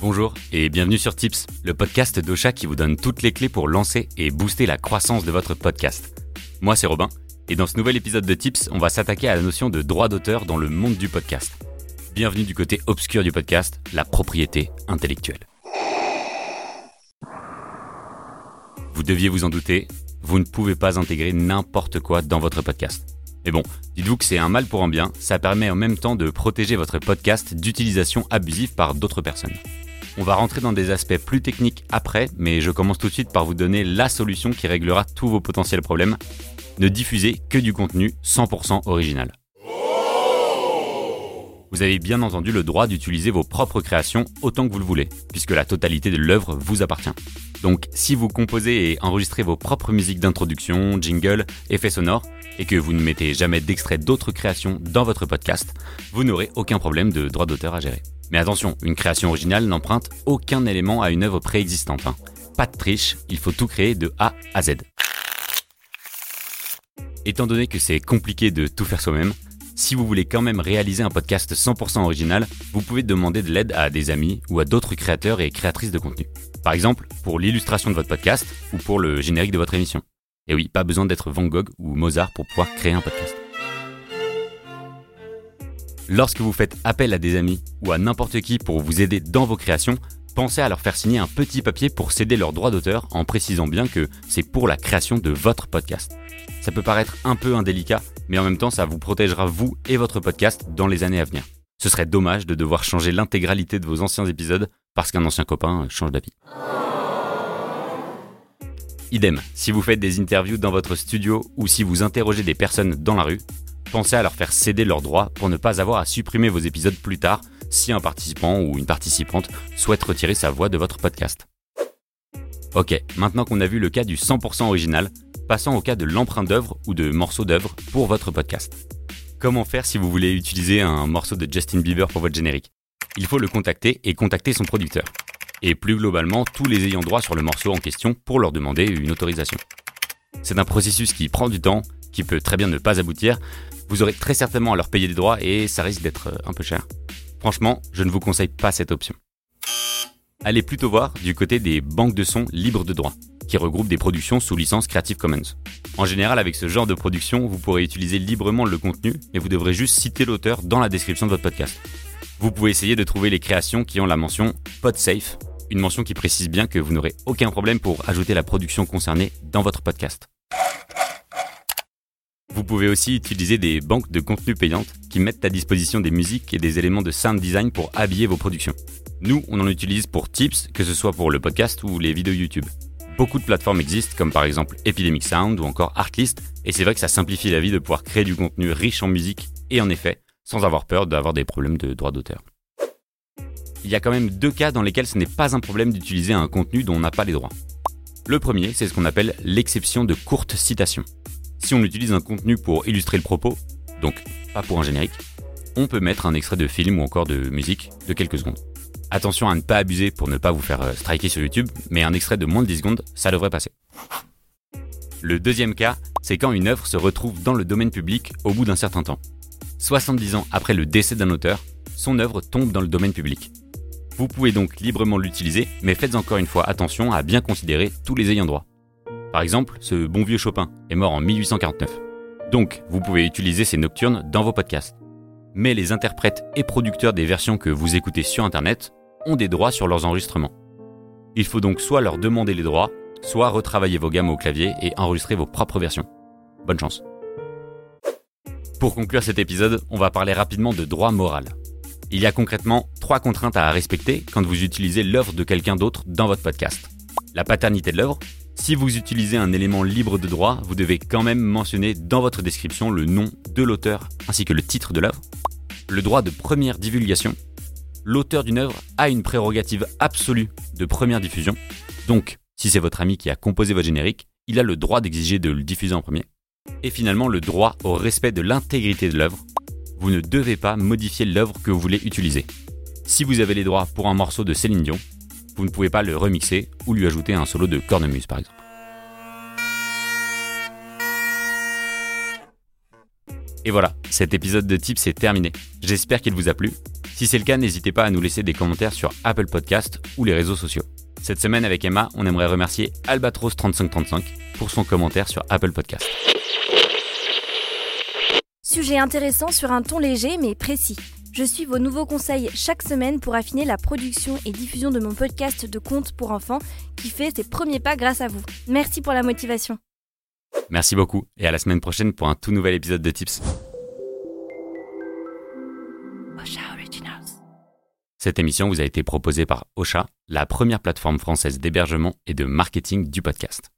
Bonjour et bienvenue sur Tips, le podcast d'Ocha qui vous donne toutes les clés pour lancer et booster la croissance de votre podcast. Moi c'est Robin et dans ce nouvel épisode de Tips, on va s'attaquer à la notion de droit d'auteur dans le monde du podcast. Bienvenue du côté obscur du podcast, la propriété intellectuelle. Vous deviez vous en douter, vous ne pouvez pas intégrer n'importe quoi dans votre podcast. Mais bon, dites-vous que c'est un mal pour un bien, ça permet en même temps de protéger votre podcast d'utilisation abusive par d'autres personnes. On va rentrer dans des aspects plus techniques après, mais je commence tout de suite par vous donner la solution qui réglera tous vos potentiels problèmes. Ne diffusez que du contenu 100% original. Vous avez bien entendu le droit d'utiliser vos propres créations autant que vous le voulez, puisque la totalité de l'œuvre vous appartient. Donc si vous composez et enregistrez vos propres musiques d'introduction, jingle, effets sonores, et que vous ne mettez jamais d'extrait d'autres créations dans votre podcast, vous n'aurez aucun problème de droit d'auteur à gérer. Mais attention, une création originale n'emprunte aucun élément à une œuvre préexistante. Hein. Pas de triche, il faut tout créer de A à Z. Étant donné que c'est compliqué de tout faire soi-même, si vous voulez quand même réaliser un podcast 100% original, vous pouvez demander de l'aide à des amis ou à d'autres créateurs et créatrices de contenu. Par exemple, pour l'illustration de votre podcast ou pour le générique de votre émission. Et oui, pas besoin d'être Van Gogh ou Mozart pour pouvoir créer un podcast. Lorsque vous faites appel à des amis ou à n'importe qui pour vous aider dans vos créations, pensez à leur faire signer un petit papier pour céder leurs droits d'auteur en précisant bien que c'est pour la création de votre podcast. Ça peut paraître un peu indélicat, mais en même temps ça vous protégera vous et votre podcast dans les années à venir. Ce serait dommage de devoir changer l'intégralité de vos anciens épisodes parce qu'un ancien copain change d'avis. Idem, si vous faites des interviews dans votre studio ou si vous interrogez des personnes dans la rue, pensez à leur faire céder leurs droits pour ne pas avoir à supprimer vos épisodes plus tard si un participant ou une participante souhaite retirer sa voix de votre podcast. Ok, maintenant qu'on a vu le cas du 100% original, passons au cas de l'emprunt d'œuvre ou de morceau d'œuvre pour votre podcast. Comment faire si vous voulez utiliser un morceau de Justin Bieber pour votre générique? Il faut le contacter et contacter son producteur et plus globalement tous les ayants droit sur le morceau en question pour leur demander une autorisation. C'est un processus qui prend du temps, qui peut très bien ne pas aboutir, vous aurez très certainement à leur payer des droits et ça risque d'être euh, un peu cher. Franchement, je ne vous conseille pas cette option. Allez plutôt voir du côté des banques de sons libres de droit, qui regroupent des productions sous licence Creative Commons. En général, avec ce genre de production, vous pourrez utiliser librement le contenu et vous devrez juste citer l'auteur dans la description de votre podcast. Vous pouvez essayer de trouver les créations qui ont la mention PodSafe une mention qui précise bien que vous n'aurez aucun problème pour ajouter la production concernée dans votre podcast. Vous pouvez aussi utiliser des banques de contenu payantes qui mettent à disposition des musiques et des éléments de sound design pour habiller vos productions. Nous, on en utilise pour tips, que ce soit pour le podcast ou les vidéos YouTube. Beaucoup de plateformes existent, comme par exemple Epidemic Sound ou encore Artlist, et c'est vrai que ça simplifie la vie de pouvoir créer du contenu riche en musique et en effet, sans avoir peur d'avoir des problèmes de droit d'auteur il y a quand même deux cas dans lesquels ce n'est pas un problème d'utiliser un contenu dont on n'a pas les droits. Le premier, c'est ce qu'on appelle l'exception de courte citation. Si on utilise un contenu pour illustrer le propos, donc pas pour un générique, on peut mettre un extrait de film ou encore de musique de quelques secondes. Attention à ne pas abuser pour ne pas vous faire euh, striker sur YouTube, mais un extrait de moins de 10 secondes, ça devrait passer. Le deuxième cas, c'est quand une œuvre se retrouve dans le domaine public au bout d'un certain temps. 70 ans après le décès d'un auteur, son œuvre tombe dans le domaine public. Vous pouvez donc librement l'utiliser, mais faites encore une fois attention à bien considérer tous les ayants droit. Par exemple, ce bon vieux Chopin est mort en 1849. Donc, vous pouvez utiliser ces nocturnes dans vos podcasts. Mais les interprètes et producteurs des versions que vous écoutez sur Internet ont des droits sur leurs enregistrements. Il faut donc soit leur demander les droits, soit retravailler vos gammes au clavier et enregistrer vos propres versions. Bonne chance. Pour conclure cet épisode, on va parler rapidement de droit moral. Il y a concrètement trois contraintes à respecter quand vous utilisez l'œuvre de quelqu'un d'autre dans votre podcast. La paternité de l'œuvre. Si vous utilisez un élément libre de droit, vous devez quand même mentionner dans votre description le nom de l'auteur ainsi que le titre de l'œuvre. Le droit de première divulgation. L'auteur d'une œuvre a une prérogative absolue de première diffusion. Donc, si c'est votre ami qui a composé votre générique, il a le droit d'exiger de le diffuser en premier. Et finalement, le droit au respect de l'intégrité de l'œuvre vous ne devez pas modifier l'œuvre que vous voulez utiliser. Si vous avez les droits pour un morceau de Céline Dion, vous ne pouvez pas le remixer ou lui ajouter un solo de cornemuse par exemple. Et voilà, cet épisode de Tips est terminé. J'espère qu'il vous a plu. Si c'est le cas, n'hésitez pas à nous laisser des commentaires sur Apple Podcast ou les réseaux sociaux. Cette semaine avec Emma, on aimerait remercier Albatros3535 pour son commentaire sur Apple Podcast. Sujet intéressant sur un ton léger mais précis. Je suis vos nouveaux conseils chaque semaine pour affiner la production et diffusion de mon podcast de contes pour enfants qui fait ses premiers pas grâce à vous. Merci pour la motivation. Merci beaucoup et à la semaine prochaine pour un tout nouvel épisode de Tips. Cette émission vous a été proposée par Ocha, la première plateforme française d'hébergement et de marketing du podcast.